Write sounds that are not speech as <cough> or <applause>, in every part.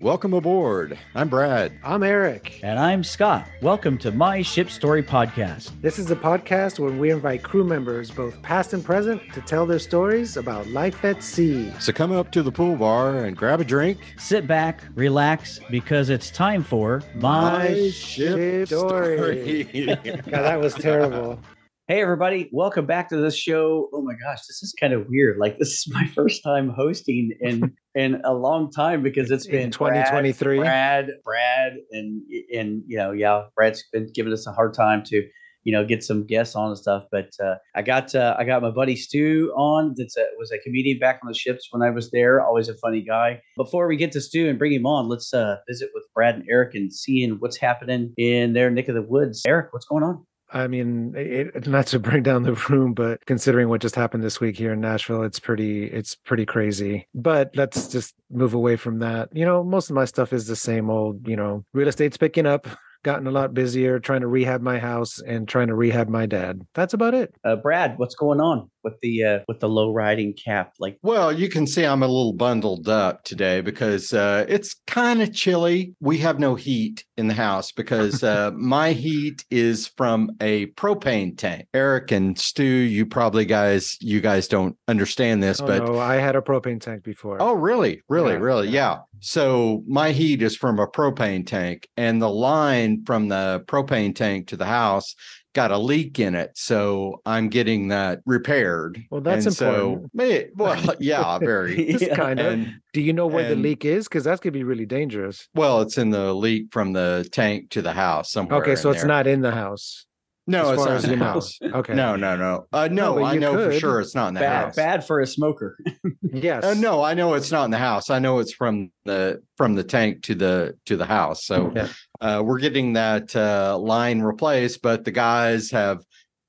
Welcome aboard. I'm Brad. I'm Eric. And I'm Scott. Welcome to My Ship Story Podcast. This is a podcast where we invite crew members, both past and present, to tell their stories about life at sea. So come up to the pool bar and grab a drink. Sit back, relax, because it's time for My, My Ship, Ship Story. story. <laughs> God, that was terrible. <laughs> Hey, everybody, welcome back to this show. Oh my gosh, this is kind of weird. Like, this is my <laughs> first time hosting in in a long time because it's been 2023. Brad, Brad, Brad, and and you know, yeah, Brad's been giving us a hard time to you know get some guests on and stuff. But uh, I got uh, I got my buddy Stu on. That's a, was a comedian back on the ships when I was there. Always a funny guy. Before we get to Stu and bring him on, let's uh, visit with Brad and Eric and seeing what's happening in their neck of the woods. Eric, what's going on? I mean, it, not to bring down the <laughs> room, but considering what just happened this week here in Nashville, it's pretty, it's pretty crazy. But let's just move away from that. You know, most of my stuff is the same old. You know, real estate's picking up gotten a lot busier trying to rehab my house and trying to rehab my dad. That's about it. Uh, Brad, what's going on with the uh, with the low riding cap? Like, well, you can see I'm a little bundled up today because uh, it's kind of chilly. We have no heat in the house because <laughs> uh, my heat is from a propane tank. Eric and Stu, you probably guys, you guys don't understand this, oh, but no, I had a propane tank before. Oh, really? Really? Yeah. Really? Yeah. So my heat is from a propane tank, and the line from the propane tank to the house got a leak in it. So I'm getting that repaired. Well, that's and important. So, well, <laughs> yeah, very. <laughs> yeah. kind of. Do you know where and, the leak is? Because that could be really dangerous. Well, it's in the leak from the tank to the house somewhere. Okay, so it's there. not in the house. No, as it's not as you know. Okay. No, no, no. Uh, no, no I know could. for sure it's not in the bad, house. Bad for a smoker. <laughs> yes. Uh, no, I know it's not in the house. I know it's from the from the tank to the to the house. So yeah. uh, we're getting that uh, line replaced, but the guys have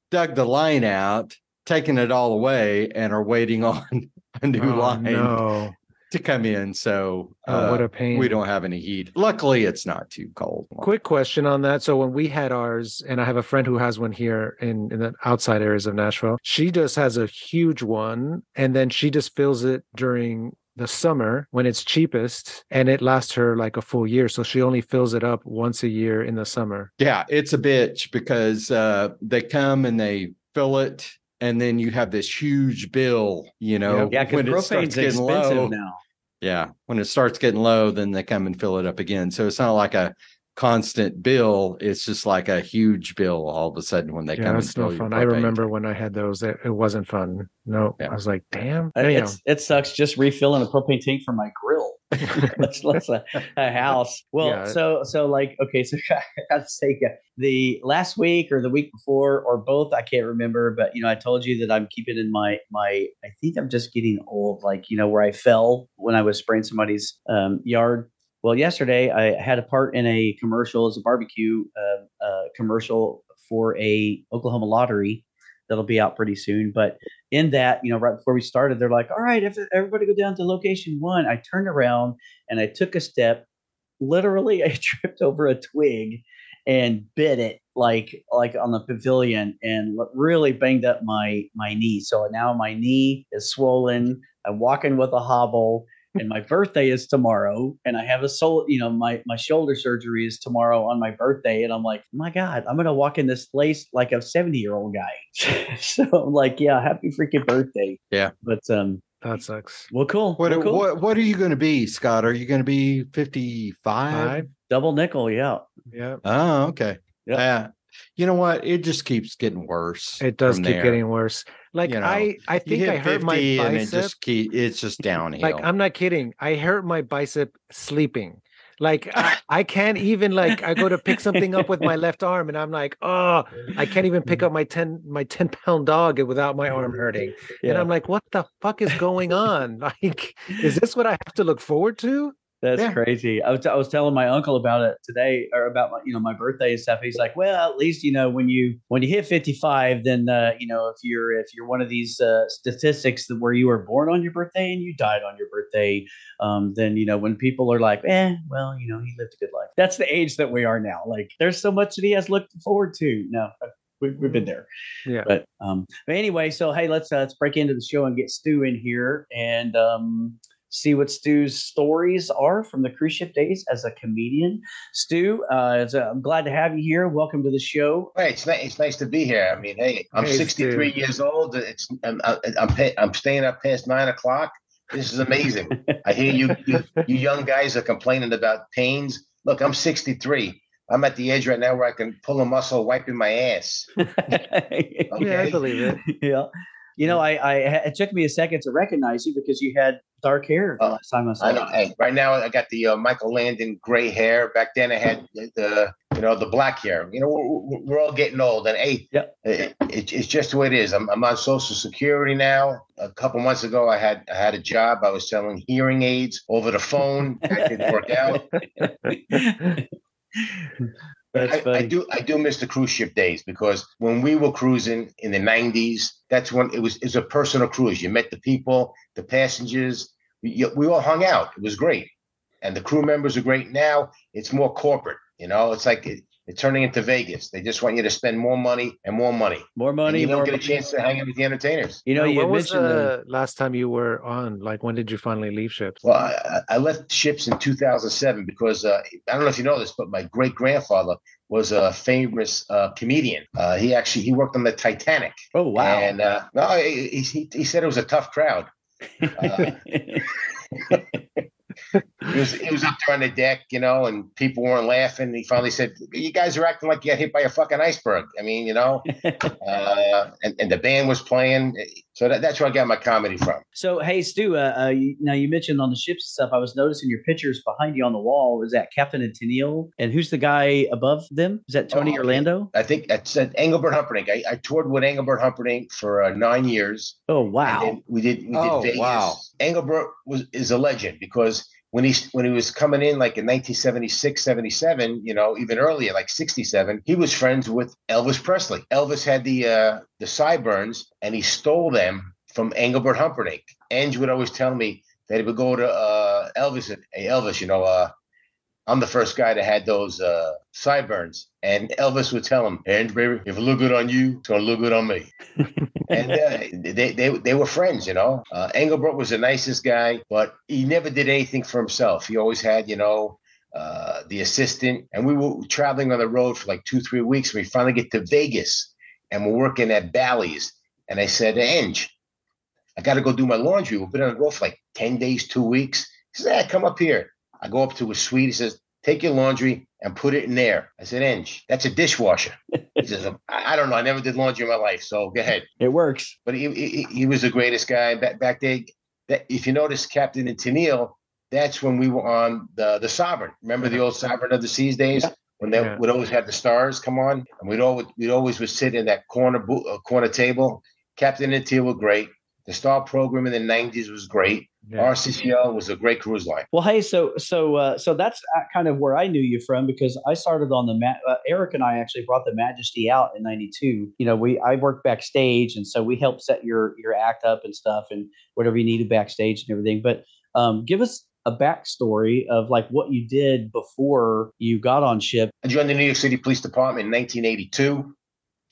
dug the line out, taken it all away, and are waiting <laughs> on a new oh, line. No to come in. So oh, uh, what a pain. We don't have any heat. Luckily, it's not too cold. Quick question on that. So when we had ours, and I have a friend who has one here in, in the outside areas of Nashville, she just has a huge one, and then she just fills it during the summer when it's cheapest and it lasts her like a full year so she only fills it up once a year in the summer yeah it's a bitch because uh they come and they fill it and then you have this huge bill, you know, yeah, because propane's expensive low, now. Yeah, when it starts getting low, then they come and fill it up again. So it's not like a constant bill. It's just like a huge bill all of a sudden when they yeah, come. That's no fun. I remember when I had those. It, it wasn't fun. No, yeah. I was like, damn. it sucks just refilling a propane tank for my grill. <laughs> let's let's a, a, house. Well, yeah. so so like okay, so <laughs> I gotta say the last week or the week before or both, I can't remember, but you know, I told you that I'm keeping in my my. I think I'm just getting old, like you know, where I fell when I was spraying somebody's um, yard well, yesterday I had a part in a commercial as a barbecue uh, uh, commercial for a Oklahoma lottery that'll be out pretty soon. But in that, you know, right before we started, they're like, "All right, if everybody go down to location one." I turned around and I took a step. Literally, <laughs> I tripped over a twig and bit it like like on the pavilion and really banged up my my knee. So now my knee is swollen. I'm walking with a hobble and my birthday is tomorrow and i have a soul you know my my shoulder surgery is tomorrow on my birthday and i'm like my god i'm gonna walk in this place like a 70 year old guy. <laughs> So i'm like yeah happy freaking birthday. Yeah. But um that sucks. well cool what well, cool. what, what are you going to be scott? Are you going to be 55 double nickel yeah. Yeah oh okay. Yeah you know what? It just keeps getting worse. It does keep there. getting worse. Like you know, I, I think I hurt my bicep. And it just keep, it's just <laughs> downhill. Like I'm not kidding. I hurt my bicep sleeping. Like I, I, can't even like I go to pick something up with my <laughs> left arm and I'm like, oh, I can't even pick mm. up my 10 my 10 pound dog without my arm hurting. Yeah. And I'm like, what the fuck is going on? <laughs> Like, is this what I have to look forward to? That's yeah. crazy. I was, I was telling my uncle about it today, or about my, you know, my birthday and stuff. He's like, well, at least you know when you when you hit fifty five, then uh, you know if you're if you're one of these uh, statistics that where you were born on your birthday and you died on your birthday, um, then you know when people are like, eh, well, you know, he lived a good life. That's the age that we are now. Like, there's so much that he has looked forward to. No, uh, we, we've been there. Yeah. But um, but anyway, so hey, let's uh, let's break into the show and get Stu in here and um see what Stu's stories are from the cruise ship days as a comedian. Stu, uh, I'm glad to have you here. Welcome to the show. Hey, it's nice. It's nice to be here. I mean, hey, I'm hey, 63 Stu. years old. It's I'm I'm, I'm staying up past nine o'clock. This is amazing. <laughs> I hear you, you, you young guys are complaining about pains. Look, I'm 63. I'm at the edge right now where I can pull a muscle wiping my ass. okay? <laughs> Yeah, I believe it. yeah. You know, I, I it took me a second to recognize you because you had dark hair uh, last time I saw I know. Hey, right now I got the uh, Michael Landon gray hair. Back then I had the you know the black hair. You know, we're, we're all getting old, and hey, yep. it, it, it's just the way it is. I'm, I'm on Social Security now. A couple months ago, I had I had a job. I was selling hearing aids over the phone. That didn't work out. <laughs> I, I, do I do miss the cruise ship days because when we were cruising in the '90s, that's when it was it was a personal cruise. You met the people, the passengers. We, we all hung out. It was great, and the crew members are great. Now it's more corporate. You know, it's like it, it's turning into Vegas. They just want you to spend more money and more money. More money. And you don't get a chance to hang out with the entertainers. You know, you when was the last time you were on? Like, when did you finally leave ships? Well, I, I left ships in 2007 because uh, I don't know if you know this, but my great grandfather was a famous uh, comedian. Uh, he actually he worked on the Titanic. Oh wow! And uh, no, he, he, he said it was a tough crowd. <laughs> He was he was up there on the deck, you know, and people weren't laughing. He finally said, "You guys are acting like you got hit by a fucking iceberg." I mean, you know, <laughs> uh, and and the band was playing, so that, that's where I got my comedy from. So hey, Stu, uh, uh, you, now you mentioned on the ships and stuff. I was noticing your pictures behind you on the wall. Is that Captain and Tennille? And who's the guy above them? Is that Tony oh, Orlando? I think that's uh, Engelbert Humperdinck. I, I toured with Engelbert Humperdinck for uh, nine years. Oh wow! We did we did oh, Vegas. Wow. Engelbert was is a legend because when he when he was coming in like in 1976 77 you know even earlier like 67 he was friends with elvis presley. Elvis had the uh the sideburns and he stole them from engelbert humperdinck. Ange would always tell me that he would go to uh elvis and hey elvis you know uh I'm the first guy that had those uh, sideburns. And Elvis would tell him, and baby, if it look good on you, it's gonna look good on me. <laughs> and uh, they, they they were friends, you know. Uh, Engelbert was the nicest guy, but he never did anything for himself. He always had, you know, uh, the assistant. And we were traveling on the road for like two, three weeks. We finally get to Vegas, and we're working at Bally's. And I said, Ange, I got to go do my laundry. We've been on the road for like ten days, two weeks. He said, hey, come up here. I go up to his suite. He says, take your laundry and put it in there. I said, Eng, that's a dishwasher. He says, I don't know. I never did laundry in my life. So go ahead. It works. But he, he, he was the greatest guy back, back there. That, if you notice, Captain and Tennille, that's when we were on the, the Sovereign. Remember the old Sovereign of the Seas days? Yeah. When they yeah. would always have the stars come on, and we'd always we'd always would sit in that corner bo- uh, corner table. Captain and Tennille were great. The Star program in the '90s was great. Yeah. RCCL was a great cruise line. Well, hey, so so uh, so that's uh, kind of where I knew you from because I started on the Ma- uh, Eric and I actually brought the Majesty out in '92. You know, we I worked backstage, and so we helped set your your act up and stuff, and whatever you needed backstage and everything. But um, give us a backstory of like what you did before you got on ship. I joined the New York City Police Department in 1982.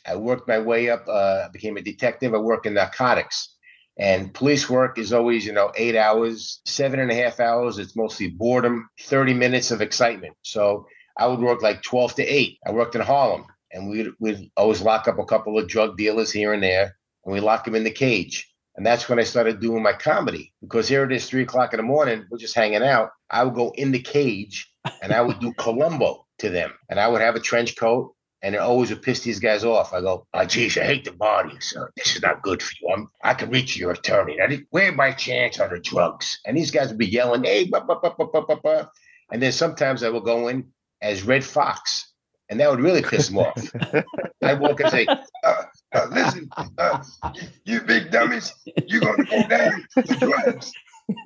I worked my way up. Uh, became a detective. I work in narcotics. And police work is always, you know, eight hours, seven and a half hours. It's mostly boredom, 30 minutes of excitement. So I would work like 12 to 8. I worked in Harlem and we'd, we'd always lock up a couple of drug dealers here and there and we lock them in the cage. And that's when I started doing my comedy because here it is, three o'clock in the morning. We're just hanging out. I would go in the cage and I would do Columbo to them. And I would have a trench coat and it always would piss these guys off. I go, oh, geez, I hate bother you, sir. This is not good for you. I'm, I can reach your attorney. where my chance on the drugs? And these guys would be yelling, hey, bah, bah, bah, and then sometimes I will go in as Redd Foxx, and that would really piss them off. <laughs> I walk and say, uh, uh, listen, uh, you, you, big dummies, you're going to go down for drugs. <laughs>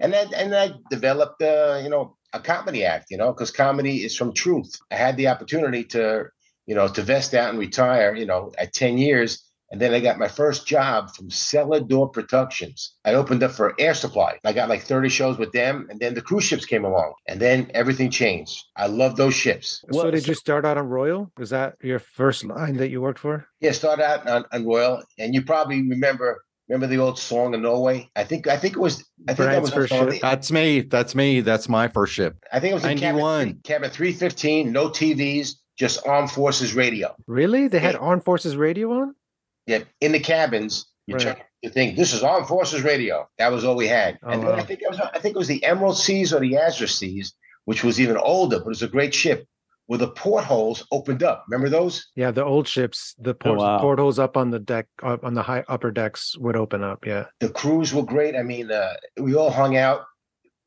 and then and I developed, uh, you know, a comedy act, you know, because comedy is from truth. I had the opportunity to, you know, to vest out and retire, you know, at 10 years. And then I got my first job from Cellar Door Productions. I opened up for Air Supply. I got like 30 shows with them. And then the cruise ships came along. And then everything changed. I love those ships. So, did you start out on Royal? Was that your first line that you worked for? Yeah, started out on, on Royal. And you probably remember Remember the old song in Norway? I think I think it was. I think that was first ship. The, That's me. That's me. That's my first ship. I think it was in cabin, cabin three fifteen. No TVs, just Armed Forces radio. Really? They had yeah. Armed Forces radio on? Yeah, in the cabins. You right. check you think this is Armed Forces radio. That was all we had. Oh, and wow. I think it was I think it was the Emerald Seas or the Azure Seas, which was even older, but it was a great ship where the portholes opened up. Remember those? Yeah, the old ships, the oh, port- oh, wow. portholes up on the deck, up on the high upper decks would open up. Yeah, the crews were great. I mean, uh, we all hung out.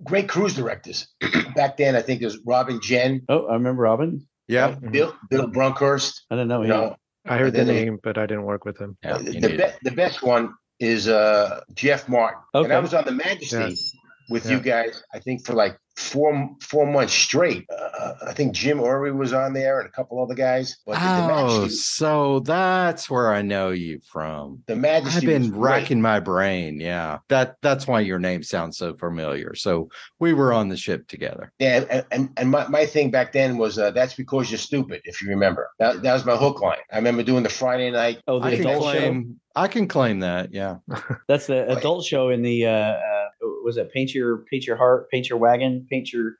Great cruise directors <clears throat> back then. I think there's Robin Jen. Oh, I remember Robin. Yeah, Bill Bill Brunkhurst. I don't know. You know, I heard the name, but I didn't work with him. Yeah, the, be- the best one is uh, Jeff Martin, okay. and I was on the Majesty yes. With yeah. you guys. I think for like four four months straight. Uh, I think Jim Ury was on there and a couple other guys. But oh, so that's where I know you from. The Majesty. I've been racking my brain. Yeah, that that's why your name sounds so familiar. So we were on the ship together. Yeah, and and, and my, my thing back then was uh, that's because you're stupid. If you remember, that, that was my hook line. I remember doing the Friday night. Oh, the I adult claim, show. I can claim that. Yeah, that's the adult show in the. Uh, uh, was it paint your paint your heart, paint your wagon, paint your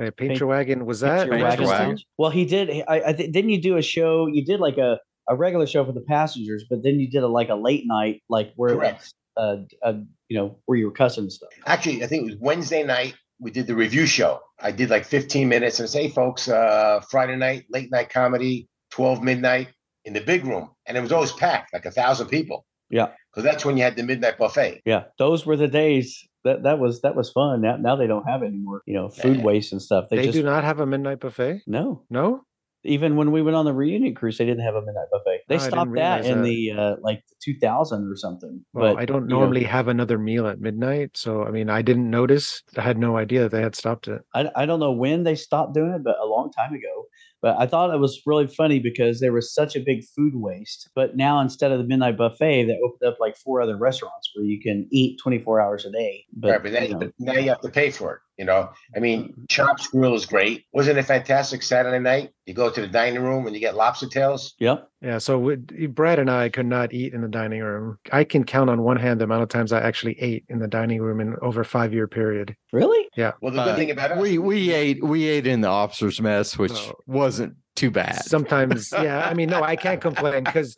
Paint, paint your wagon was that your wagon. wagon. Well, he did. I, I th- didn't you do a show? You did like a, a regular show for the passengers, but then you did a like a late night, like where like, uh, uh, you know, where you were cussing stuff. Actually, I think it was Wednesday night. We did the review show. I did like 15 minutes and say, hey, folks, uh, Friday night, late night comedy, 12 midnight in the big room, and it was always packed, like a thousand people. Yeah, because that's when you had the midnight buffet. Yeah, those were the days that that was that was fun. Now now they don't have anymore. You know, food waste and stuff. They, they just, do not have a midnight buffet. No, no. Even when we went on the reunion cruise, they didn't have a midnight buffet. They oh, stopped that in that. the uh, like 2000 or something. Well, but I don't normally know, have another meal at midnight, so I mean, I didn't notice. I had no idea that they had stopped it. I I don't know when they stopped doing it, but a long time ago. But I thought it was really funny because there was such a big food waste. But now instead of the midnight buffet, they opened up like four other restaurants where you can eat 24 hours a day. But, right, but, then, you know, now you have to pay for it. You know, I mean, Chops Grill is great. Wasn't it fantastic Saturday night? You go to the dining room and you get lobster tails. Yep. Yeah. So Brad and I could not eat in the dining room. I can count on one hand the amount of times I actually ate in the dining room in over a five year period. Really? Yeah. Well, the good uh, thing about it, we we ate we ate in the officers mess, which no. wasn't too bad. Sometimes, yeah. I mean, no, I can't complain because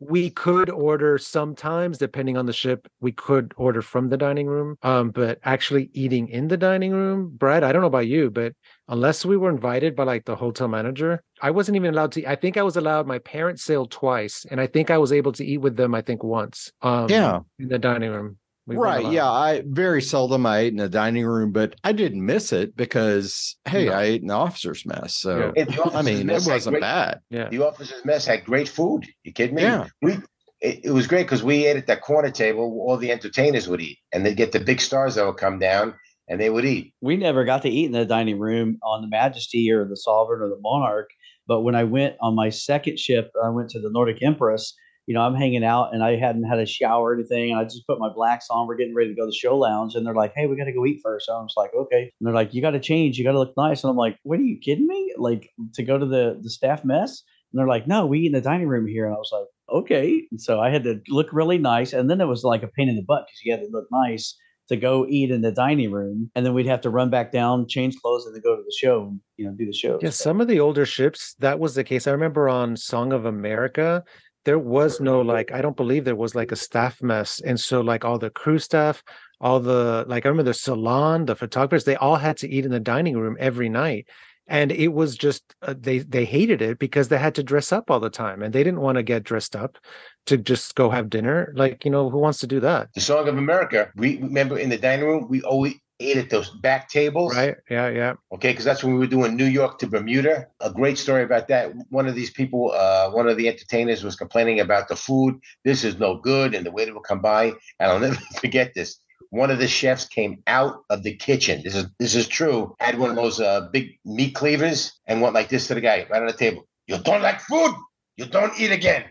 we could order sometimes depending on the ship we could order from the dining room um but actually eating in the dining room brad i don't know about you but unless we were invited by like the hotel manager i wasn't even allowed to i think i was allowed my parents sailed twice and i think i was able to eat with them i think once um yeah. in the dining room right. Yeah. I very seldom I ate in the dining room, but I didn't miss it because hey, no. I ate in the officer's mess. So yeah. I mean, it wasn't great, bad. Yeah. The officer's mess had great food. You kidding me? Yeah. We it, it was great because we ate at that corner table. All the entertainers would eat, and they'd get the big stars that would come down and they would eat. We never got to eat in the dining room on the Majesty or the Sovereign or the Monarch. But when I went on my second ship, I went to the Nordic Empress you know, I'm hanging out and I hadn't had a shower or anything. And I just put my blacks on. We're getting ready to go to the show lounge. And they're like, hey, we got to go eat first. So I'm just like, okay. And they're like, you got to change. You got to look nice. And I'm like, what are you kidding me? Like to go to the, the staff mess? And they're like, no, we eat in the dining room here. And I was like, okay. And so I had to look really nice. And then it was like a pain in the butt because you had to look nice to go eat in the dining room, and then we'd have to run back down, change clothes, and then go to the show. And, you know, do the show. Yeah, so. some of the older ships that was the case. I remember on Song of America, there was no like i don't believe there was like a staff mess and so like all the crew staff all the like i remember the salon the photographers they all had to eat in the dining room every night and it was just uh, they they hated it because they had to dress up all the time and they didn't want to get dressed up to just go have dinner like you know who wants to do that? The song of america we remember in the dining room we always ate at those back tables. Right. Yeah. Yeah. Okay. Because that's when we were doing New York to Bermuda. A great story about that. One of these people, uh, one of the entertainers was complaining about the food. This is no good. And the waiter would come by. And I'll <laughs> never forget this. One of the chefs came out of the kitchen. This is this is true. Had one of those uh, big meat cleavers and went like this to the guy right on the table. You don't like food? You don't eat again.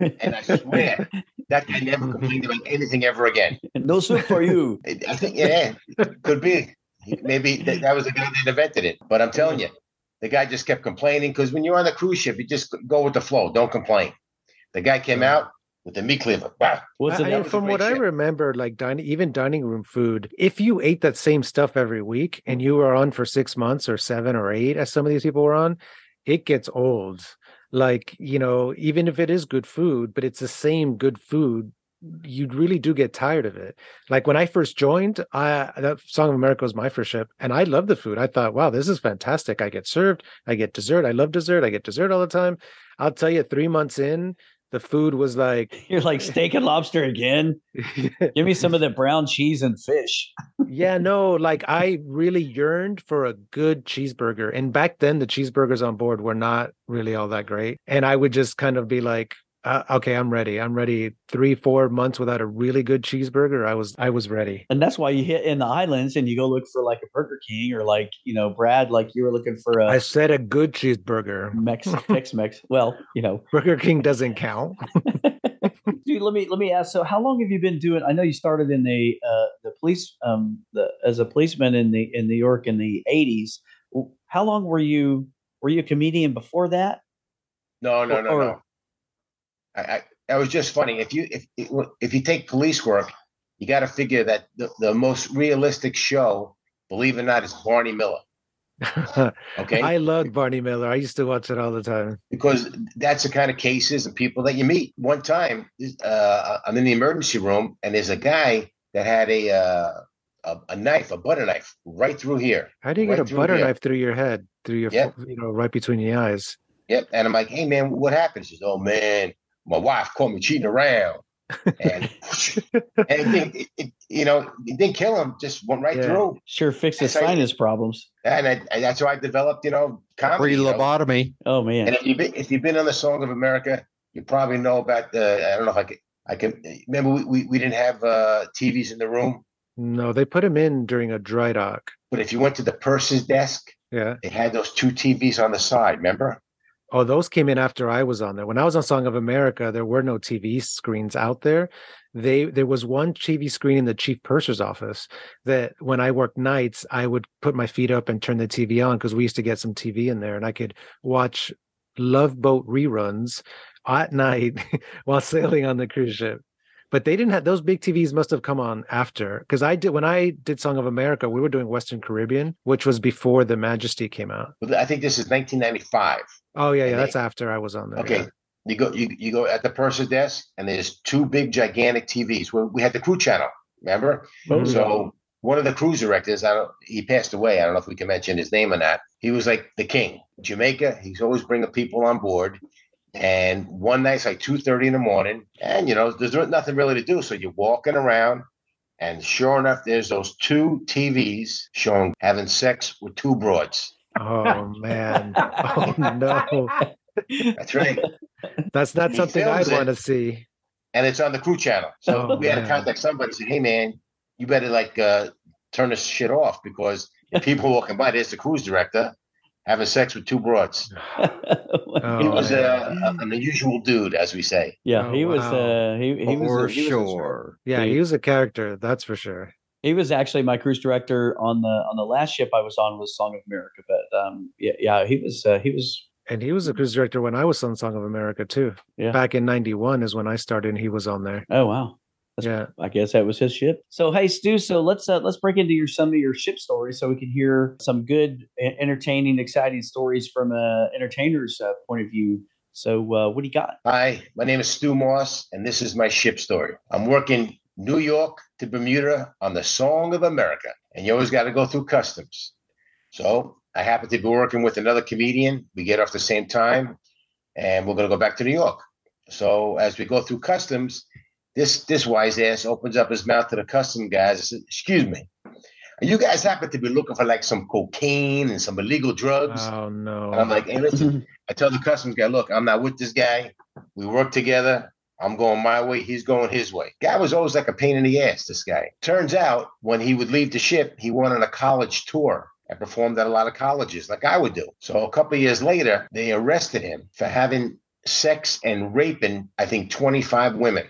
and I swear <laughs> that guy never complained about anything ever again. No soup for you. I think, yeah, could be. Maybe that, that was the guy that invented it. But I'm telling you, the guy just kept complaining because when you're on the cruise ship, you just go with the flow. Don't complain. The guy came out. with the meat cleaver. What's I, from what shit. I remember, like dining, even dining room food, if you ate that same stuff every week and you were on for six months or seven or eight, as some of these people were on, it gets old. Like, you know, even if it is good food, but it's the same good food you really do get tired of it. Like when I first joined, I that Song of America was my first ship, and I loved the food. I thought, wow, this is fantastic. I get served, I get dessert. I love dessert. I get dessert all the time. I'll tell you, three months in, the food was like <laughs> you're like steak and lobster again. <laughs> Give me some of the brown cheese and fish. yeah, <laughs> no, like I really yearned for a good cheeseburger. And back then the cheeseburgers on board were not really all that great. And I would just kind of be like, uh, okay, I'm ready. I'm ready. Three, four months without a really good cheeseburger, I was, I was ready. And that's why you hit in the islands and you go look for like a Burger King or like you know Brad, like you were looking for a. I said a good cheeseburger. Mex, <laughs> Tex Mex. Well, you know, Burger King doesn't count. <laughs> Dude, let me let me ask. So, how long have you been doing? I know you started in the uh, the police um the as a policeman in the in New York in the eighties. How long were you were you a comedian before that? No, no, no, or, no. I, I, that was just funny. If you if if you take police work, you got to figure that the, the most realistic show, believe it or not, is Barney Miller. <laughs> okay, I love Barney Miller. I used to watch it all the time because that's the kind of cases and people that you meet. One time, uh, I'm in the emergency room, and there's a guy that had a uh, a, a, knife, a butter knife, right through here. How do you right get a butter here. knife through your head, through your, yep. you know, right between your eyes? Yep. And I'm like, hey man, what happened? Says, oh man, my wife caught me cheating around. and <laughs> and it, it, you know, it didn't kill him, just went right yeah. through. Sure, fixed his sinus problems. And, I, and that's why I developed, you know, comedy. Free lobotomy. Know? Oh man! And if you've been, if you've been on the Song of America, you probably know about the. I don't know if I can. I can remember we, we, we didn't have uh, TVs in the room. No, they put them in during a dry dock. But if you went to the purser's desk, yeah, it had those two TVs on the side. Remember? Oh, those came in after I was on there. When I was on Song of America, there were no TV screens out there. They there was one TV screen in the chief purser's office that when I worked nights, I would put my feet up and turn the TV on because we used to get some TV in there, and I could watch Love Boat reruns at night <laughs> while sailing on the cruise ship. But they didn't have those big TVs. Must have come on after because I did when I did Song of America, we were doing Western Caribbean, which was before the Majesty came out. I think this is 1995. Oh yeah, yeah. That's after I was on there. Okay. Yeah. You go you, you go at the purser's desk and there's two big gigantic TVs. We, we had the crew channel, remember? Mm-hmm. So one of the cruise directors, I don't he passed away. I don't know if we can mention his name or not. He was like the king. Jamaica, he's always bringing people on board. And one night's like 2:30 in the morning, and you know, there's nothing really to do. So you're walking around, and sure enough, there's those two TVs showing having sex with two broads. Oh man. <laughs> Oh no. That's right. That's not he something I'd want to see. And it's on the crew channel. So oh, we had to contact somebody and say, hey man, you better like uh, turn this shit off because people walking by, there's the cruise director having sex with two broads. <sighs> oh, he was uh, an unusual dude, as we say. Yeah, he oh, was. Wow. Uh, he he was for he sure. Was yeah, he was a character. That's for sure. He was actually my cruise director on the on the last ship I was on was Song of America. But um, yeah, yeah, he was uh, he was. And he was a cruise director when I was on Song of America too. Yeah. Back in '91 is when I started, and he was on there. Oh wow. That's, yeah, I guess that was his ship. So hey, Stu. So let's uh, let's break into your some of your ship stories so we can hear some good, entertaining, exciting stories from a entertainer's uh, point of view. So uh, what do you got? Hi, my name is Stu Moss, and this is my ship story. I'm working New York to Bermuda on the Song of America, and you always got to go through customs. So I happen to be working with another comedian. We get off the same time, and we're going to go back to New York. So as we go through customs, this this wise ass opens up his mouth to the custom guys and says, "Excuse me, you guys happen to be looking for like some cocaine and some illegal drugs?" Oh no! And I'm like, "Hey, listen." <laughs> I tell the customs guy, "Look, I'm not with this guy. We work together. I'm going my way. He's going his way." Guy was always like a pain in the ass. This guy. Turns out, when he would leave the ship, he went on a college tour and performed at a lot of colleges, like I would do. So a couple of years later, they arrested him for having sex and raping, I think, 25 women.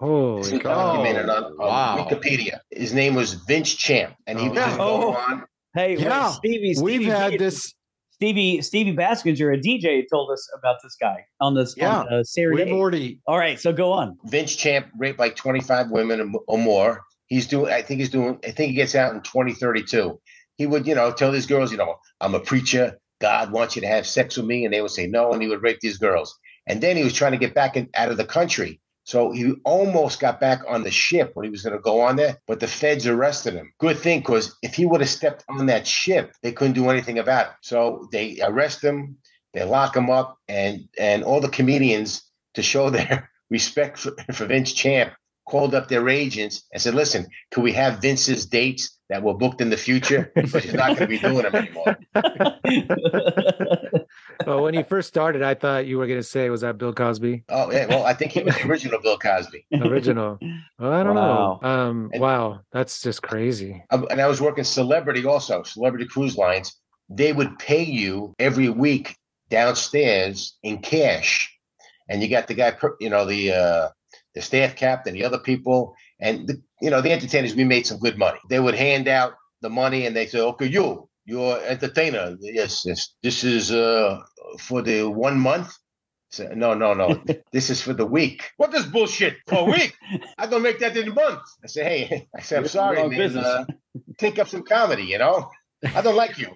Holy documented on, on wow. Wikipedia. His name was Vince Champ, and he oh, was just oh. on. Hey, yeah, Stevie, Stevie, we've had this. Stevie Stevie Baskinger, a DJ, told us about this guy on this yeah, on, uh, Saturday. We've already. All right, so go on. Vince Champ raped like 25 women or more. He's doing. I think he's doing. I think he gets out in 2032. He would, you know, tell these girls, you know, I'm a preacher. God wants you to have sex with me, and they would say no, and he would rape these girls. And then he was trying to get back in, out of the country. So he almost got back on the ship when he was going to go on there, but the feds arrested him. Good thing, because if he would have stepped on that ship, they couldn't do anything about it. So they arrest him, they lock him up, and and all the comedians to show <laughs> their respect for, for Vince Champ called up their agents and said, "Listen, can we have Vince's dates that were booked in the future? Because he's not going to be doing them anymore." <laughs> well, when you first started, I thought you were going to say, "Was that Bill Cosby?" Oh, yeah. Well, I think he was the <laughs> original Bill Cosby. Original. Well, I don't wow. know. Um, and, wow, that's just crazy. And I was working celebrity also, celebrity cruise lines. They would pay you every week downstairs in cash, and you got the guy, you know, the uh, the staff captain, the other people, and the, you know the entertainers. We made some good money. They would hand out the money, and they say, "Okay, you, you're entertainer. Yes, yes. This is uh for the one month." So, no, no, no. <laughs> this is for the week. What is bullshit for a week? I don't make that in a month. I say, hey, <laughs> I say, I'm sorry, man. Uh, take up some comedy. You know, I don't like you.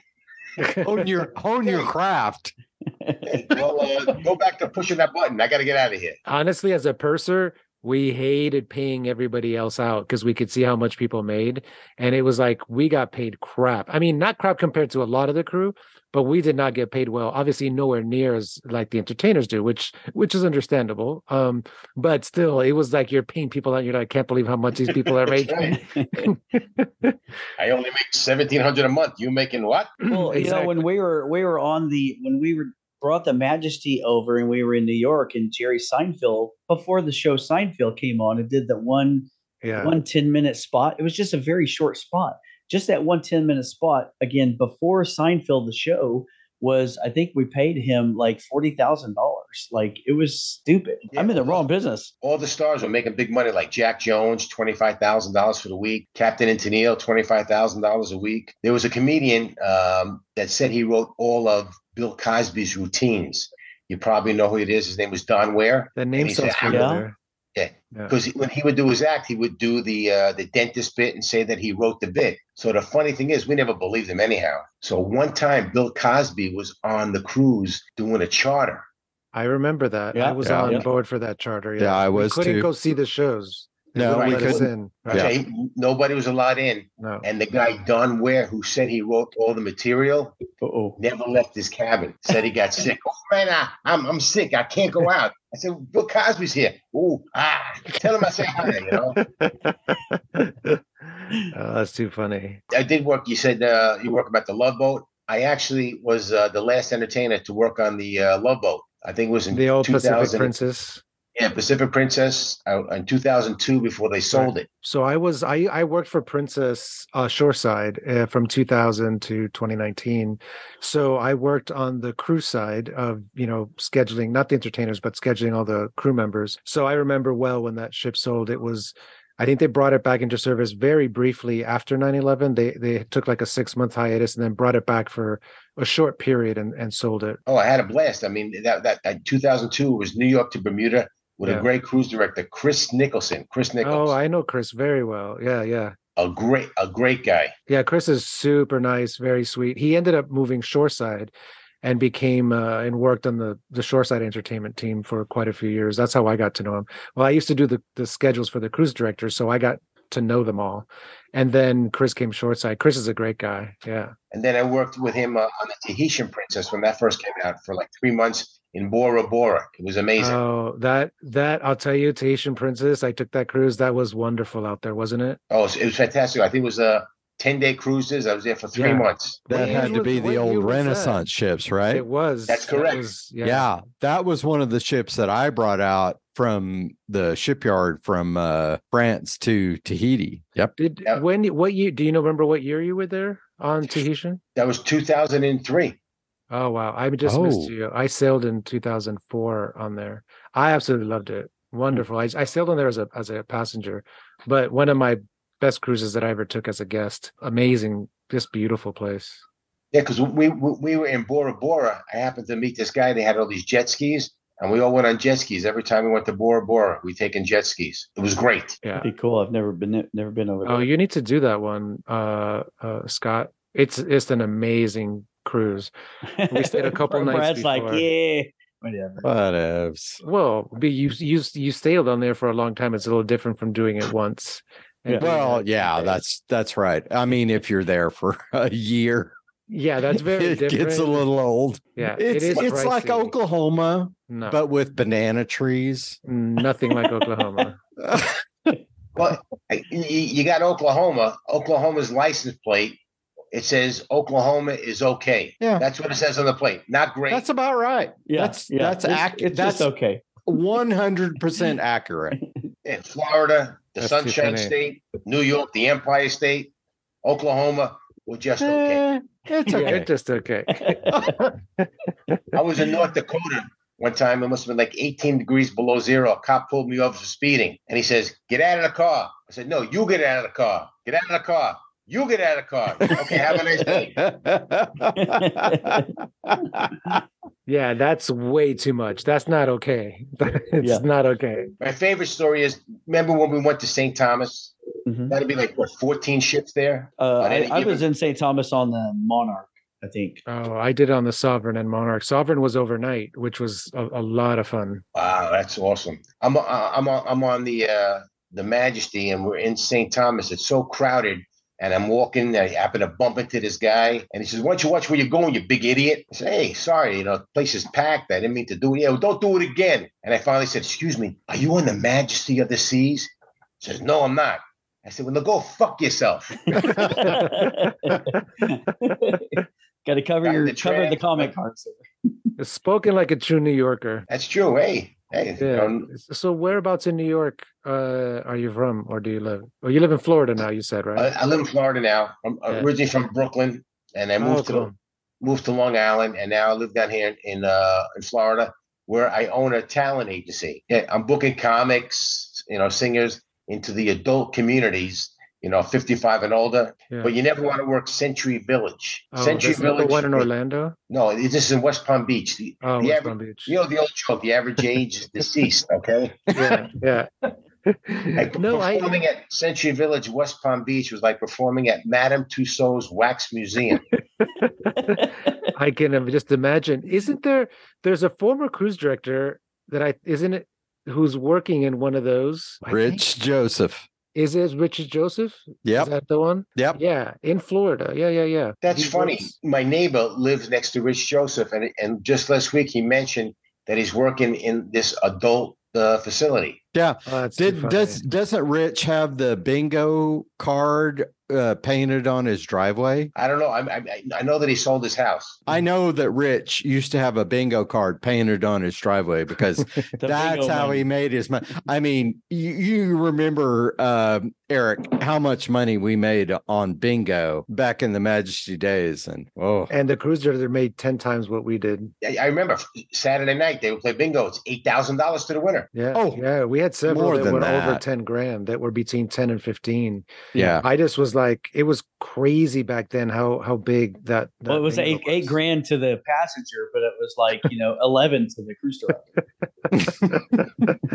<laughs> hone your hone your craft. Hey, well, uh, go back to pushing that button. I got to get out of here. Honestly, as a purser, we hated paying everybody else out because we could see how much people made and it was like we got paid crap. I mean not crap compared to a lot of the crew but we did not get paid well obviously nowhere near as like the entertainers do which which is understandable um but still it was like you're paying people out you're like i can't believe how much these people are <laughs> making. <laughs> i only make 1700 a month you making what? <laughs> Well exactly. you know when we were we were on the when we were brought the Majesty over, and we were in New York, and Jerry Seinfeld before the show Seinfeld came on, and did the one yeah. one 10 minute spot. It was just a very short spot. Just that one 10 minute spot. Again, before Seinfeld, the show was, I think we paid him like $40,000. Like it was stupid. Yeah, I'm in the wrong business. All the stars were making big money, like Jack Jones, $25,000 for the week. Captain and Tennille, $25,000 a week. There was a comedian um, that said he wrote all of Bill Cosby's routines. You probably know who it is. His name was Don Ware. The name sounds familiar. Yeah, because yeah. when he would do his act, he would do the uh, the dentist bit and say that he wrote the bit. So the funny thing is, we never believed him anyhow. So one time, Bill Cosby was on the cruise doing a charter. I remember that. Yeah, I was yeah, on board for that charter. Yeah, I was. We couldn't too. go see the shows. No, we couldn't. In, right? yeah. Nobody was allowed in. No. And the guy Don Ware, who said he wrote all the material, Uh-oh. never left his cabin. Said he got sick. Oh man, I, I'm I'm sick. I can't go out. I said, Bill Cosby's here. Oh, ah, tell him I said hi. You know. <laughs> oh, that's too funny. I did work. You said uh, you work about the Love Boat. I actually was uh, the last entertainer to work on the uh, Love Boat. I think it was in the old Pacific Princess. Yeah, Pacific Princess uh, in 2002 before they sold it. So I was I I worked for Princess uh, Shoreside uh, from 2000 to 2019. So I worked on the crew side of you know scheduling not the entertainers but scheduling all the crew members. So I remember well when that ship sold. It was I think they brought it back into service very briefly after 9/11. They they took like a six month hiatus and then brought it back for a short period and, and sold it. Oh, I had a blast. I mean that that, that 2002 was New York to Bermuda with yeah. a great cruise director, Chris Nicholson. Chris Nichols. Oh, I know Chris very well. Yeah, yeah. A great, a great guy. Yeah, Chris is super nice, very sweet. He ended up moving shoreside and became uh, and worked on the the shoreside entertainment team for quite a few years. That's how I got to know him. Well, I used to do the the schedules for the cruise directors, so I got to know them all. And then Chris came shoreside. Chris is a great guy. Yeah. And then I worked with him uh, on the Tahitian Princess when that first came out for like three months in Bora Bora. It was amazing. Oh, that that I'll tell you, Tahitian Princess. I took that cruise. That was wonderful out there, wasn't it? Oh, it was fantastic. I think it was a. Uh, 10 day cruises. I was there for three yeah. months. That had to be the old Renaissance ships, right? It was. That's correct. That was, yeah. yeah. That was one of the ships that I brought out from the shipyard from uh, France to Tahiti. Yep. Did when what year do you know remember what year you were there on Tahitian? That was 2003. Oh wow! I just oh. missed you. I sailed in 2004 on there. I absolutely loved it. Hmm. Wonderful. I, I sailed on there as a as a passenger, but one of my best cruises that I ever took as a guest. Amazing, just beautiful place. Yeah, because we, we we were in Bora Bora. I happened to meet this guy. They had all these jet skis, and we all went on jet skis every time we went to Bora Bora. We taken jet skis. It was great. Yeah, Pretty cool. I've never been never been over there. Oh, you need to do that one, uh, uh, Scott. It's it's an amazing cruise. We stayed a <laughs> couple nights Brad's like, yeah, whatever. Whatevs. Well, be you you you sailed on there for a long time. It's a little different from doing it once. Yeah. Well, yeah, that's that's right. I mean, if you're there for <laughs> a year, yeah, that's very it different. gets a little old. yeah, It's it is it's like. Oklahoma, no, but with banana trees. nothing like Oklahoma. <laughs> Well, you, you got Oklahoma. Oklahoma's license plate. It says Oklahoma is okay. Yeah. That's what it says on the plate. Not great. That's about right. Yeah, That's yeah. that's accurate. that's okay. one hundred percent <laughs> accurate. in Florida, the That's Sunshine. State, New York, the Empire State, Oklahoma. We're just okay. Eh, it's okay. it's just okay. <laughs> I was in North Dakota one time. It must have been like 18 degrees below zero. A cop pulled me over for speeding, and he says, "Get out of the car." I said, "No, you get out of the car. Get out of the car. You get out of the car." Okay, have a nice day. <laughs> Yeah, that's way too much. That's not okay. <laughs> it's Yeah. not okay. My favorite story is remember when we went to St. Thomas? Mhm. That'd be like what 14 ships there. Uh, I, I was in St. Thomas on the Monarch, I think. Oh, I did it on the Sovereign and Monarch. Sovereign was overnight, which was a, a lot of fun. Wow, that's awesome. I'm uh, I'm on, I'm on the uh, the Majesty, and we're in St. Thomas. It's so crowded, and I'm walking. I happen to bump into this guy, and he says, "Why don't you watch where you're going, you big idiot?" I said, "Hey, sorry, you know, the place is packed. I didn't mean to do it. Yeah, well, don't do it again." And I finally said, "Excuse me, are you on the Majesty of the Seas?" He says, "No, I'm not." I said, "Well, then go fuck yourself." <laughs> <laughs> Got to cover Got your the cover the comic comment cards. Spoken like a true New Yorker. That's true. Hey, hey, Yeah. know, So whereabouts in New York uh, are you from, or do you live? Well, you live in Florida now. You said right? I, I live in Florida now. I'm Yeah. originally from Brooklyn, and I Oh, moved to moved to Long Island, and now I live down here in uh, in Florida, where I own a talent agency. Yeah, I'm booking comics, you know, singers into the adult communities, you know, 55 and older. Yeah. But you never want to work Century Village. Oh, Century that's not the Village. one in Orlando. No, this is in West Palm Beach. The, Oh, the West average- Palm Beach. you know the old joke: the average age is deceased. <laughs> Okay. Yeah, yeah. <laughs> Like no, I performing at Century Village, West Palm Beach was like performing at Madame Tussauds Wax Museum. <laughs> I can just imagine. Isn't there? There's a former cruise director that I isn't it who's working in one of those. Rich Joseph. Is it Richard Joseph? Yeah. Is that the one? Yep. Yeah, in Florida. Yeah, yeah, yeah. That's He funny. works- My neighbor lives next to Rich Joseph, and and just last week he mentioned that he's working in this adult uh, facility. Yeah. Oh, Did does doesn't Rich have the bingo card uh, painted on his driveway? I don't know. I, I I know that he sold his house. I know that Rich used to have a bingo card painted on his driveway because <laughs> that's how money. he made his money. I mean, you, you remember, um, Eric, how much money we made on bingo back in the Majesty days, and oh, and the cruise director made ten times what we did. I, I remember Saturday night they would play bingo. It's eight thousand dollars to the winner. Yeah. Oh, yeah. We had several more that than were over ten grand that were between ten and fifteen. yeah, I just was like, it was crazy back then how how big that. Well, it was bingo eight eight grand to the passenger, but it was like you know <laughs> eleven to the cruise director.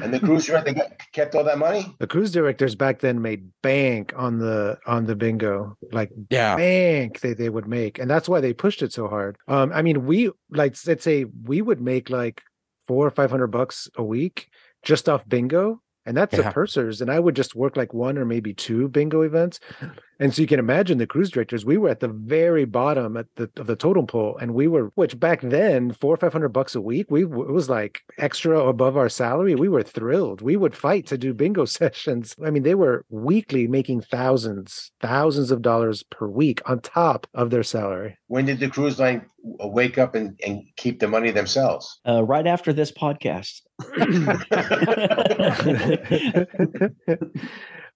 And the cruise director got, kept all that money. The cruise directors back then made bank on the on the bingo, like yeah, bank they, they would make and that's why they pushed it so hard um i mean we like let's say we would make like four or five hundred bucks a week just off bingo and that's Yeah. the pursers and i would just work like one or maybe two bingo events and so you can imagine the cruise directors we were at the very bottom at the of the totem pole and we were which back then four or five hundred bucks a week we it was like extra above our salary we were thrilled. We would fight to do bingo <laughs> sessions. I mean they were weekly making thousands thousands of dollars per week on top of their salary. When did the cruise line wake up and, and keep the money themselves? Uh, right after this podcast. <laughs> <laughs>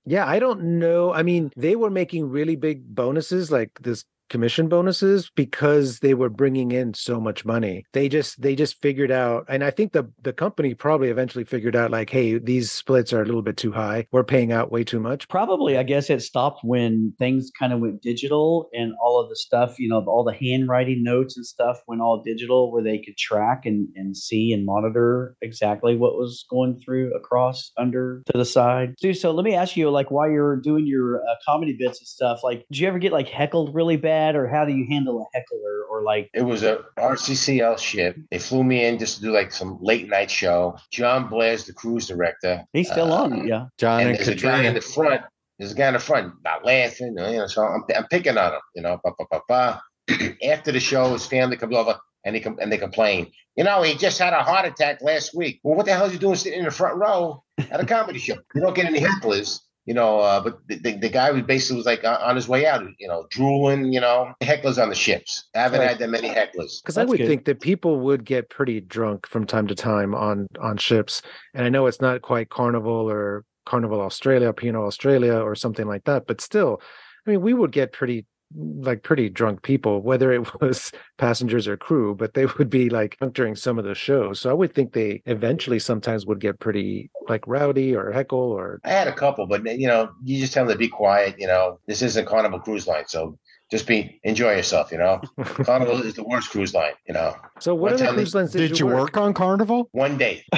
yeah i don't know i mean they were making really big bonuses like this commission bonuses because they were bringing in so much money. They just they just figured out, and I think the the company probably eventually figured out like, hey, these splits are a little bit too high. We're paying out way too much. Probably, I guess it stopped when things kind of went digital and all of the stuff, you know, all the handwriting notes and stuff went all digital where they could track and, and see and monitor exactly what was going through across under to the side. Dude, so let me ask you, like, while you're doing your uh, comedy bits and stuff, like, do you ever get like heckled really bad, or how do you handle a heckler, or like? It was a RCCL ship. They flew me in just to do like some late night show. John Blair's the cruise director. He's still uh, on, yeah. John and, and there's Katrina. a guy in the front. There's a guy in the front, not laughing, you know. So I'm, I'm picking on him, you know. Bah, bah, bah, After the show, his family comes over and he com- and they complain. You know, he just had a heart attack last week. Well, what the hell is he doing sitting in the front row at a comedy show? You don't get any hecklers you know, uh, but the, the, the, guy was basically was like on his way out, you know, drooling, you know, hecklers on the ships. I haven't right. had that many hecklers. Because I would good. think that people would get pretty drunk from time to time on on ships, and I know it's not quite Carnival or Carnival Australia, P&O Australia, or something like that, but still, I mean, we would get pretty like pretty drunk people, whether it <laughs> was passengers or crew, but they would be like during some of the shows. So I would think they eventually sometimes would get pretty like rowdy or heckle or. I had a couple, but you know, you just tell them to be quiet. You know, this isn't Carnival Cruise Line, so just be enjoy yourself. You know, <laughs> Carnival is the worst cruise line. You know. So what other cruise lines did, did you work? work? on Carnival? One day. <laughs>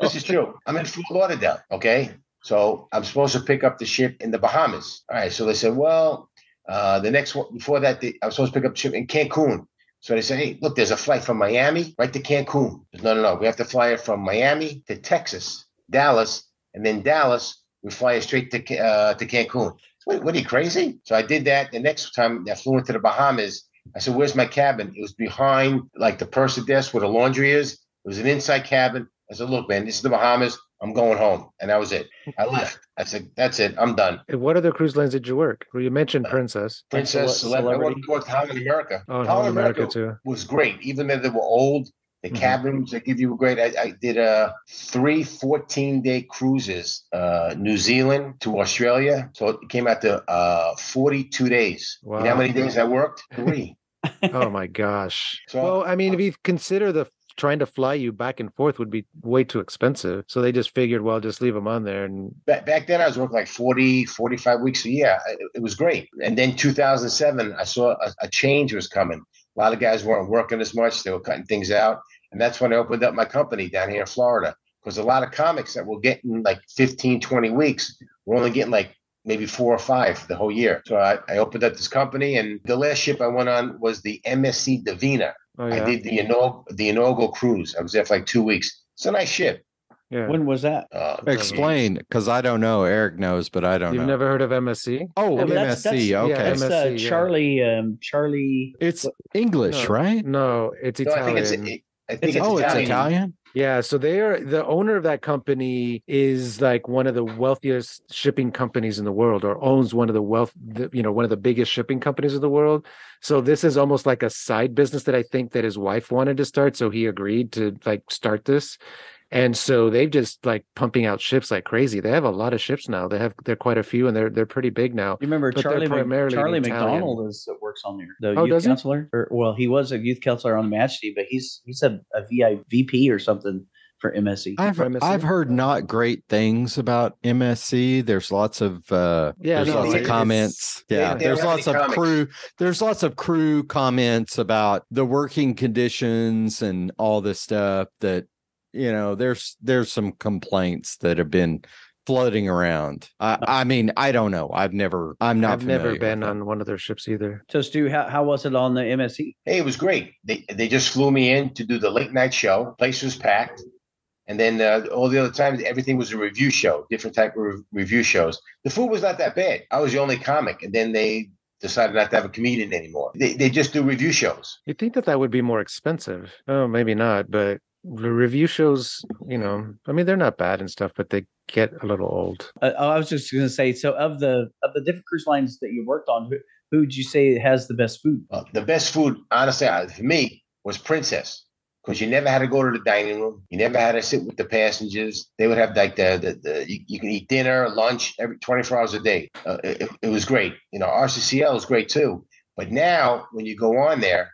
This is true. I'm in Fort Lauderdale. Okay. So I'm supposed to pick up the ship in the Bahamas. All right. So they said, well, uh, the next one before that, I was supposed to pick up ship in Cancun. So they say, hey, look, there's a flight from Miami right to Cancun. No, no, no. We have to fly it from Miami to Texas, Dallas, and then Dallas, we fly it straight to uh, to Cancun. What, what are you crazy? So I did that. The next time I flew into the Bahamas, I said, where's my cabin? It was behind like the purser desk where the laundry is. It was an inside cabin. I said, look, man, this is the Bahamas. I'm going home. And that was it. I <laughs> left. I said, that's it. I'm done. what other cruise lines did you work? Well, you mentioned uh, Princess. Princess, Celebrity. I worked Holland America. Oh, Holland America, America too. was great. Even though they were old, the mm-hmm. cabins they give you were great. I, I did uh, three 14 day cruises, uh, New Zealand to Australia. So it came out to uh, 42 days. Wow. You know how many days I worked? <laughs> Three. oh my gosh. So, well, I mean, if you consider the trying to fly you back and forth would be way too expensive. So they just figured, well, just leave them on there. And back, back then I was working like 40, 45 weeks a year. It, it was great. And then 2007, I saw a, a change was coming. A lot of guys weren't working as much. They were cutting things out. And that's when I opened up my company down here in Florida. Because a lot of comics that were getting like 15, 20 weeks were only getting like maybe four or five the whole year. So I, I opened up this company, and the last ship I went on was the MSC Divina. Oh, yeah? I did the inaugural, the inaugural cruise. I was there for like two weeks. It's a nice ship. Yeah. When was that? Uh, Explain, because I don't know. Eric knows, but I don't You've know. never heard of MSC? Oh, MSC. That's, that's, okay. Yeah, that's uh, Charlie. Um, Charlie. It's English, no, right? No, it's Italian. No, I think it's. I think it's, oh, Italian. it's Italian. Yeah, so they are the owner of that company is like one of the wealthiest shipping companies in the world, or owns one of the wealth, the, you know, one of the biggest shipping companies in the world. So this is almost like a side business that I think that his wife wanted to start, so he agreed to like start this. And so they've just like pumping out ships like crazy. They have a lot of ships now. They have they're quite a few, and they're they're pretty big now. You remember Charlie primarily Charlie McDonald is uh, works on there. The oh, youth counselor. Or, well, he was a youth counselor on the match team, but he's he's a, a VI, VP or something for MSC. I've MSC. I've heard not great things about MSC. There's lots of uh yeah, there's no, lots of comments. Yeah, there's lots of comics. crew there's lots of crew comments about the working conditions and all this stuff that you know, there's there's some complaints that have been floating around. I, I mean, I don't know. I've never. I'm not. I've never been on one of their ships either. So, Stu, how, how was it on the MSC? Hey, it was great. They they just flew me in to do the late night show. Place was packed, and then uh, all the other times everything was a revue show, different type of re- revue shows. The food was not that bad. I was the only comic, and then they decided not to have a comedian anymore. They they just do revue shows. You'd think that that would be more expensive. Oh, maybe not, but the revue shows, you know, I mean, they're not bad and stuff, but they get a little old. Uh, I was just going to say, so of the of the different cruise lines that you worked on, who, who would you say has the best food? Uh, the best food, honestly, uh, for me, was Princess. because you never had to go to the dining room. You never had to sit with the passengers. They would have like the, the, the you, you, can eat dinner, lunch every 24 hours a day. Uh, it, it was great. You know, RCCL is great too. But now when you go on there,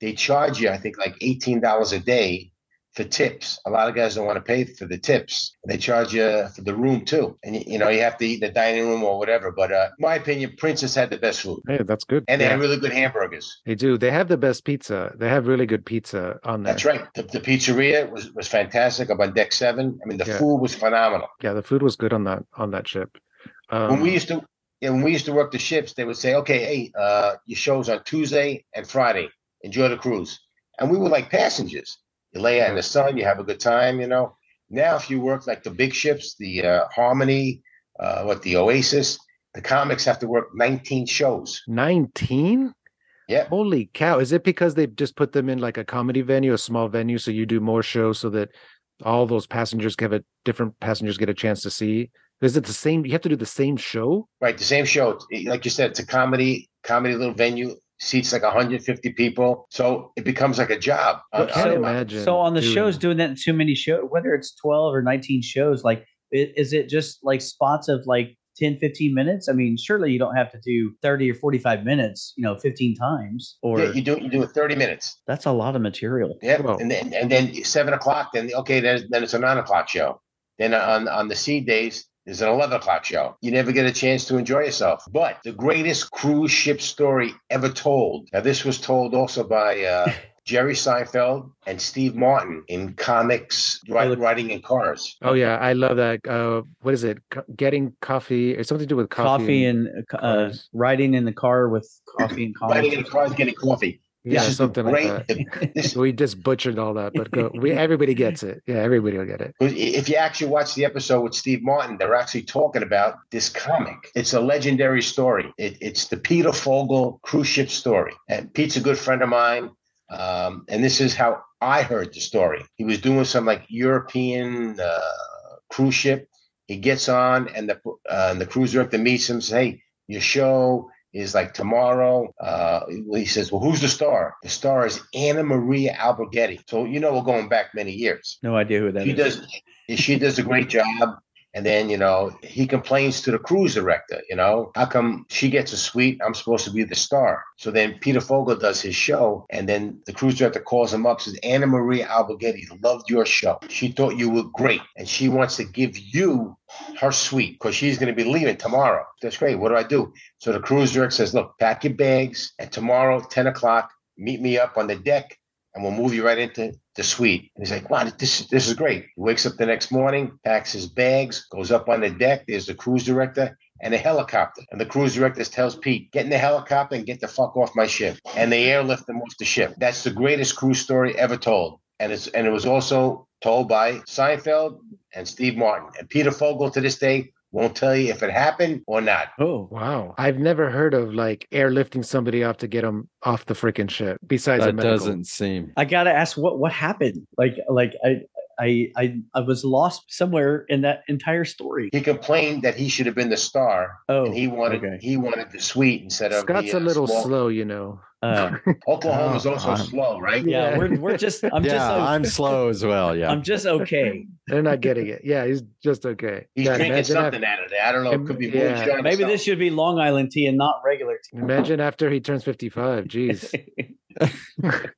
they charge you, I think, like $18 a day for tips. A lot of guys don't want to pay for the tips. They charge you for the room too, and you know you have to eat in the dining room or whatever. But uh, my opinion, Princess had the best food. Hey, that's good. And they yeah. had really good hamburgers. They do. They have the best pizza. They have really good pizza on there. That's right. The, the pizzeria was was fantastic up on deck seven. I mean, the yeah. food was phenomenal. Yeah, the food was good on that on that ship. Um, when we used to. Yeah, when we used to work the ships, they would say, "Okay, hey, uh, your show's on Tuesday and Friday. Enjoy the cruise." And we were like passengers you lay out in the sun, you have a good time, you know. Now, if you work like the big ships, the uh, Harmony, uh, what the Oasis, the comics have to work 19 shows. 19? Yeah. Holy cow. Is it because they just put them in like a comedy venue, a small venue, so you do more shows so that all those passengers have a different passengers get a chance to see? Is it the same? You have to do the same show? Right, the same show. Like you said, it's a comedy, comedy little venue seats like 150 people. So it becomes like a job. I can't so, uh, imagine. So on the doing... shows, doing that in too many shows, whether it's 12 or 19 shows, like is it just like spots of like 10 15 minutes i mean surely you don't have to do 30 or 45 minutes you know 15 times or yeah, you do you do it 30 minutes that's a lot of material yeah and then and then seven o'clock then okay then, then it's a nine o'clock show then on on the sea days there's an 11 o'clock show. You never get a chance to enjoy yourself. But the greatest cruise ship story ever told. Now, this was told also by uh, <laughs> Jerry Seinfeld and Steve Martin in comics, write, riding in cars. Oh yeah, I love that. Uh, what is it? getting coffee? It's something to do with coffee. Coffee and, and uh, riding in the car with coffee and <laughs> coffee. Riding in the car, getting coffee. Yeah, something great, like that. <laughs> we just butchered all that, but go, we everybody gets it. Yeah, everybody will get it. If you actually watch the episode with Steve Martin, they're actually talking about this comic. It's a legendary story. It, it's the Peter Fogel cruise ship story, and Pete's a good friend of mine. Um, and this is how I heard the story. He was doing some like European uh, cruise ship. He gets on, and the uh, and the cruise director meets him. Says, "Hey, your show." Is like tomorrow. Uh, he says, Well, who's the star? The star is Anna Maria Alberghetti. So, you know, we're going back many years. No idea who that she is. Does, she does a great job. And then, you know, he complains to the cruise director, you know, how come she gets a suite? I'm supposed to be the star. So then Peter Fogel does his show. And then the cruise director calls him up, says, Anna Maria Alberghetti loved your show. She thought you were great. And she wants to give you her suite because she's going to be leaving tomorrow. That's great. What do I do? So the cruise director says, look, pack your bags. And tomorrow, 10 o'clock, meet me up on the deck and we'll move you right into the suite. And he's like, wow, this, this is great. He wakes up the next morning, packs his bags, goes up on the deck. There's the cruise director and a helicopter. And the cruise director tells Pete, get in the helicopter and get the fuck off my ship. And they airlift him off the ship. That's the greatest cruise story ever told. And it's and it was also told by Seinfeld and Steve Martin. And Peter Fogel to this day won't tell you if it happened or not. Oh, wow. I've never heard of like airlifting somebody off to get them off the freaking ship. Besides, that doesn't seem. I gotta ask what what happened. Like, like I. I, I I was lost somewhere in that entire story. He complained that he should have been the star. Oh, and he wanted okay. he wanted the suite instead of Scott's the, uh, a little small... slow, you know. Uh, <laughs> Oklahoma is also slow, right? Yeah, we're, we're just. I'm yeah, just. I'm slow as well. Yeah, I'm just okay. <laughs> They're not getting it. Yeah, he's just okay. He's yeah, drinking something after, out of it. I don't know. It could be yeah. Maybe this should be Long Island tea and not regular tea. Imagine after he turns 55. Jeez. <laughs>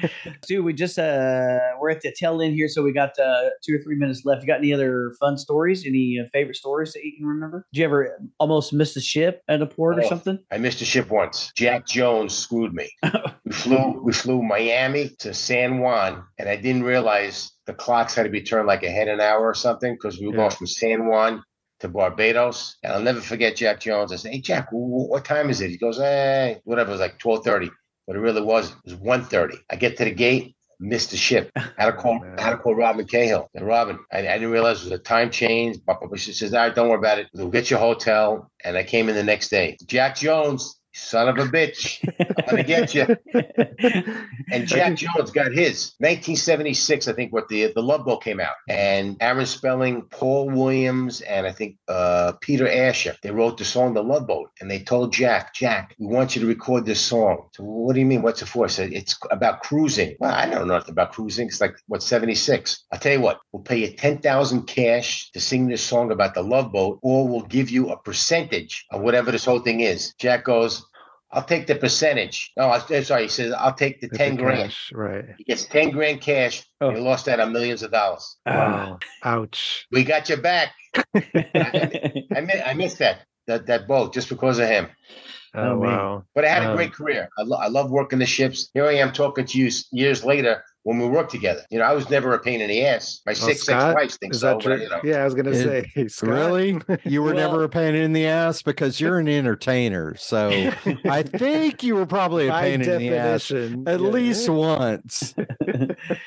<laughs> Dude, we just uh we're at the tail end here, so we got uh two or three minutes left. You got any other fun stories? Any uh, favorite stories that you can remember? Did you ever almost miss a ship at a port oh, or something? I missed a ship once. Jack Jones screwed me. <laughs> we flew we flew Miami to San Juan, and I didn't realize the clocks had to be turned like ahead an hour or something because we were yeah. going from San Juan to Barbados. And I'll never forget Jack Jones. I said, Hey Jack, what time is it? He goes, Hey, whatever, it was like 1230 but it really was. It was 1.30. I get to the gate, missed the ship. <laughs> Had to call, oh, had to call Robin Cahill. And Robin, I, I, didn't realize it was a time change. But she says, all right, don't worry about it. We'll get you a hotel. And I came in the next day. Jack Jones son of a bitch. I'm gonna get you. <laughs> and Jack Jones got his 1976, I think, what the the Love Boat came out, and Aaron Spelling, Paul Williams, and I think uh, Peter Asher. They wrote the song "The Love Boat," and they told Jack, Jack, we want you to record this song. So what do you mean? What's it for? I said it's about cruising. Well, I don't know nothing about cruising. It's like what 76. I'll tell you what. We'll pay you 10,000 cash to sing this song about the Love Boat, or we'll give you a percentage of whatever this whole thing is. Jack goes, I'll take the percentage. No, I, eh, sorry. He says, I'll take the 10 the grand. Right. He gets 10 grand cash. Oh. He lost that on millions of dollars. Wow. Ouch. We got you back. <laughs> I, I, I missed that, that, that boat just because of him. Oh, oh wow. But I had a great career. I, lo- I love working the ships. Here I am talking to you years later when we worked together. You know, I was never a pain in the ass. My well, six Scott, wives think so. But, you know. Yeah, I was gonna say, <laughs> Scott. really, you were well, never a pain in the ass because you're an entertainer. So I <laughs> think you were probably a pain in the ass at yeah. least once.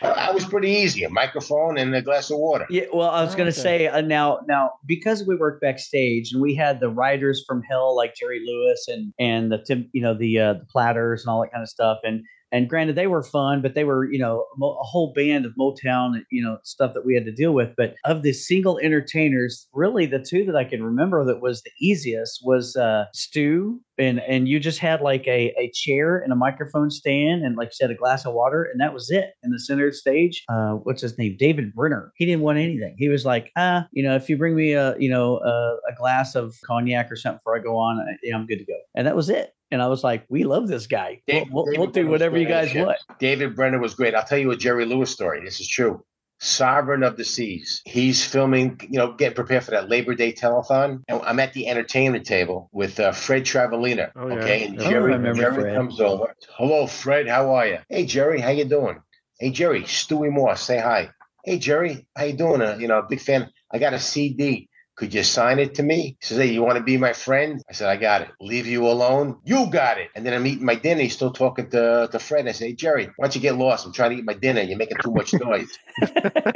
I was pretty easy: a microphone and a glass of water. Yeah. Well, I was oh, gonna okay. say uh, now, now because we worked backstage and we had the writers from Hell like Jerry Lewis and and the Tim, you know, the uh, the Platters and all that kind of stuff, and and granted they were fun but they were you know a whole band of motown you know stuff that we had to deal with. But of the single entertainers really the two that i can remember that was the easiest was uh stu and and you just had like a, a chair and a microphone stand and like you said a glass of water and that was it in the center stage. Uh what's his name? David brenner. He didn't want anything. He was like ah you know if you bring me a you know a, a glass of cognac or something before i go on yeah, i'm good to go. And that was it and I was like, we love this guy. Dave, we'll, we'll, we'll do whatever you guys want. David Brenner was great. I'll tell you a Jerry Lewis story. This is true. Sovereign of the Seas. He's filming, you know, getting prepared for that Labor Day telethon. And I'm at the entertainment table with uh, Fred Travalena. Oh, yeah. Okay. And Jerry, oh, Jerry Fred. comes over. Hello, Fred. How are you? Hey, Jerry. How you doing? Hey, Jerry. Stewie Moore. Say hi. Hey, Jerry. How you doing? Uh, you know, big fan. I got a CD could you sign it to me? He says, Hey, you want to be my friend? I said, I got it. Leave you alone? You got it. And then I'm eating my dinner. He's still talking to, to Fred. I say, hey, Jerry, why don't you get lost? I'm trying to eat my dinner. You're making too much noise. <laughs>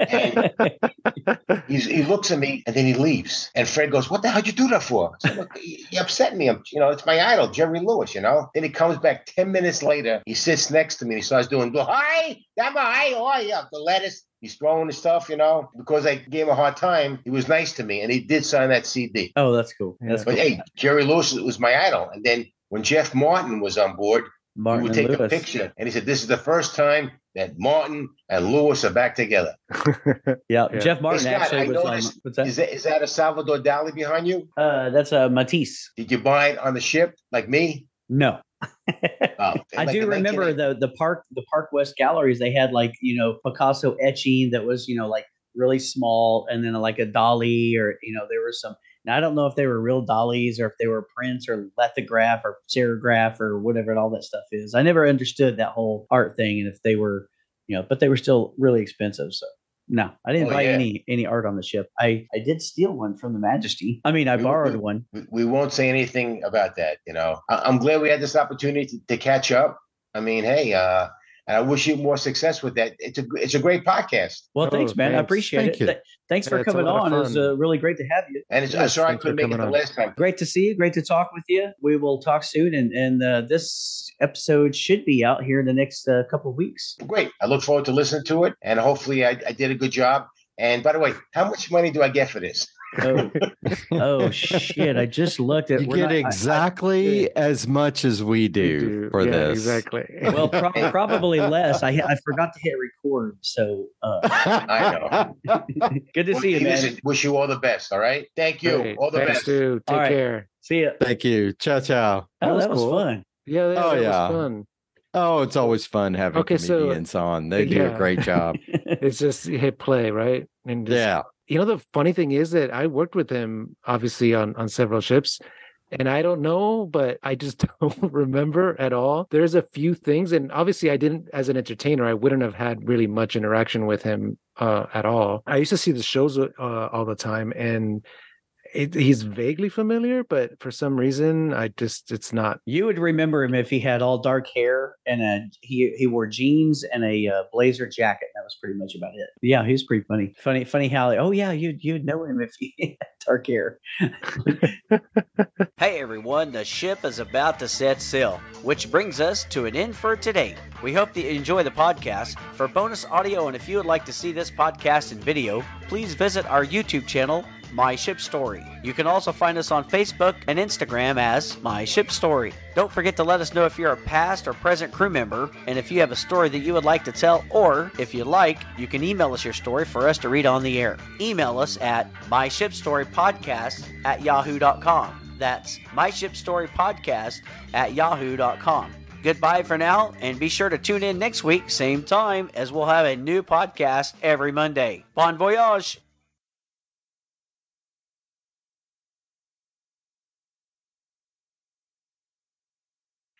and he looks at me and then he leaves. And Fred goes, What the hell did you do that for? I said, Look, you upset me. I'm, you know, it's my idol, Jerry Lewis, you know? Then he comes back 10 minutes later. He sits next to me and he starts doing, Hi, I'm hi, oh, yeah, the lettuce. He's throwing his stuff, you know, because I gave him a hard time. He was nice to me, and he did sign that CD. Oh, that's cool. That's but cool. hey, Jerry Lewis was my idol. And then when Jeff Martin was on board, Martin we would take Lewis. a picture, and he said, "This is the first time that Martin and Lewis are back together." <laughs> yeah, yeah, Jeff Martin hey, Scott, actually was on. What's that? Is, that? is that a Salvador Dali behind you? Uh, that's a Matisse. Did you buy it on the ship like me? No. <laughs> oh, I like do remember the the park the Park West galleries. They had like you know Picasso etching that was you know like really small, and then like a Dali or you know there were some. Now I don't know if they were real Dalis or if they were prints or lithograph or serigraph or whatever all that stuff is. I never understood that whole art thing, and if they were, you know, but they were still really expensive. So no, I didn't oh, buy yeah. any any art on the ship. I I did steal one from the Majesty. I mean, I we, borrowed we, one. We won't say anything about that. You know, I, am glad we had this opportunity to, to catch up. I mean, hey, uh, and I wish you more success with that. It's a it's a great podcast. Well, oh, thanks, man. Thanks. I appreciate Thank it. Th- thanks for coming on. It was uh, really great to have you. And it's, yes, I'm sorry I couldn't make it the on. last time. Great to see you. Great to talk with you. We will talk soon, and and uh, this episode should be out here in the next uh, couple of weeks. Great. I look forward to listening to it, and hopefully I, I did a good job. And by the way, how much money do I get for this? Oh, oh shit! I just looked at. You get not, exactly I, I, as much as we do, do. for yeah, this. Exactly. Well, pro- <laughs> probably less. I I forgot to hit record, so uh. <laughs> I know. <laughs> Good to well, see you, man. Listen, wish you all the best. All right. Thank you. Great. All the Thanks, best. Dude. Take care. See you. Thank you. Ciao, ciao. Oh, that was, that was cool. fun. Yeah. That, oh, that yeah. fun. Oh, it's always fun having okay, comedians so, on. They do yeah. a great job. it's just hit play, right? And just, yeah. You know, the funny thing is that I worked with him obviously on on several ships. And I don't know, but I just <laughs> don't remember at all. There's a few things, and obviously, I didn't, as an entertainer, I wouldn't have had really much interaction with him uh, at all. I used to see the shows uh, all the time, and it, he's vaguely familiar, but for some reason, I just it's not. You would remember him if he had all dark hair and a he he wore jeans and a uh, blazer jacket. That was was pretty much about it. Yeah, he was pretty funny. Funny, funny how. Oh yeah, you you'd know him if he <laughs> had dark hair. hey everyone, the ship is about to set sail, which brings us to an end for today. We hope that you enjoy the podcast. For bonus audio, and if you would like to see this podcast in video, please visit our YouTube channel my Ship Story. You can also find us on Facebook and Instagram as My Ship Story. Don't forget to let us know if you're a past or present crew member, and if you have a story that you would like to tell, or if you like, you can email us your story for us to read on the air. Email us at myshipstorypodcast at yahoo.com. That's myshipstorypodcast at yahoo.com. Goodbye for now, and be sure to tune in next week, same time, as we'll have a new podcast every Monday. Bon voyage!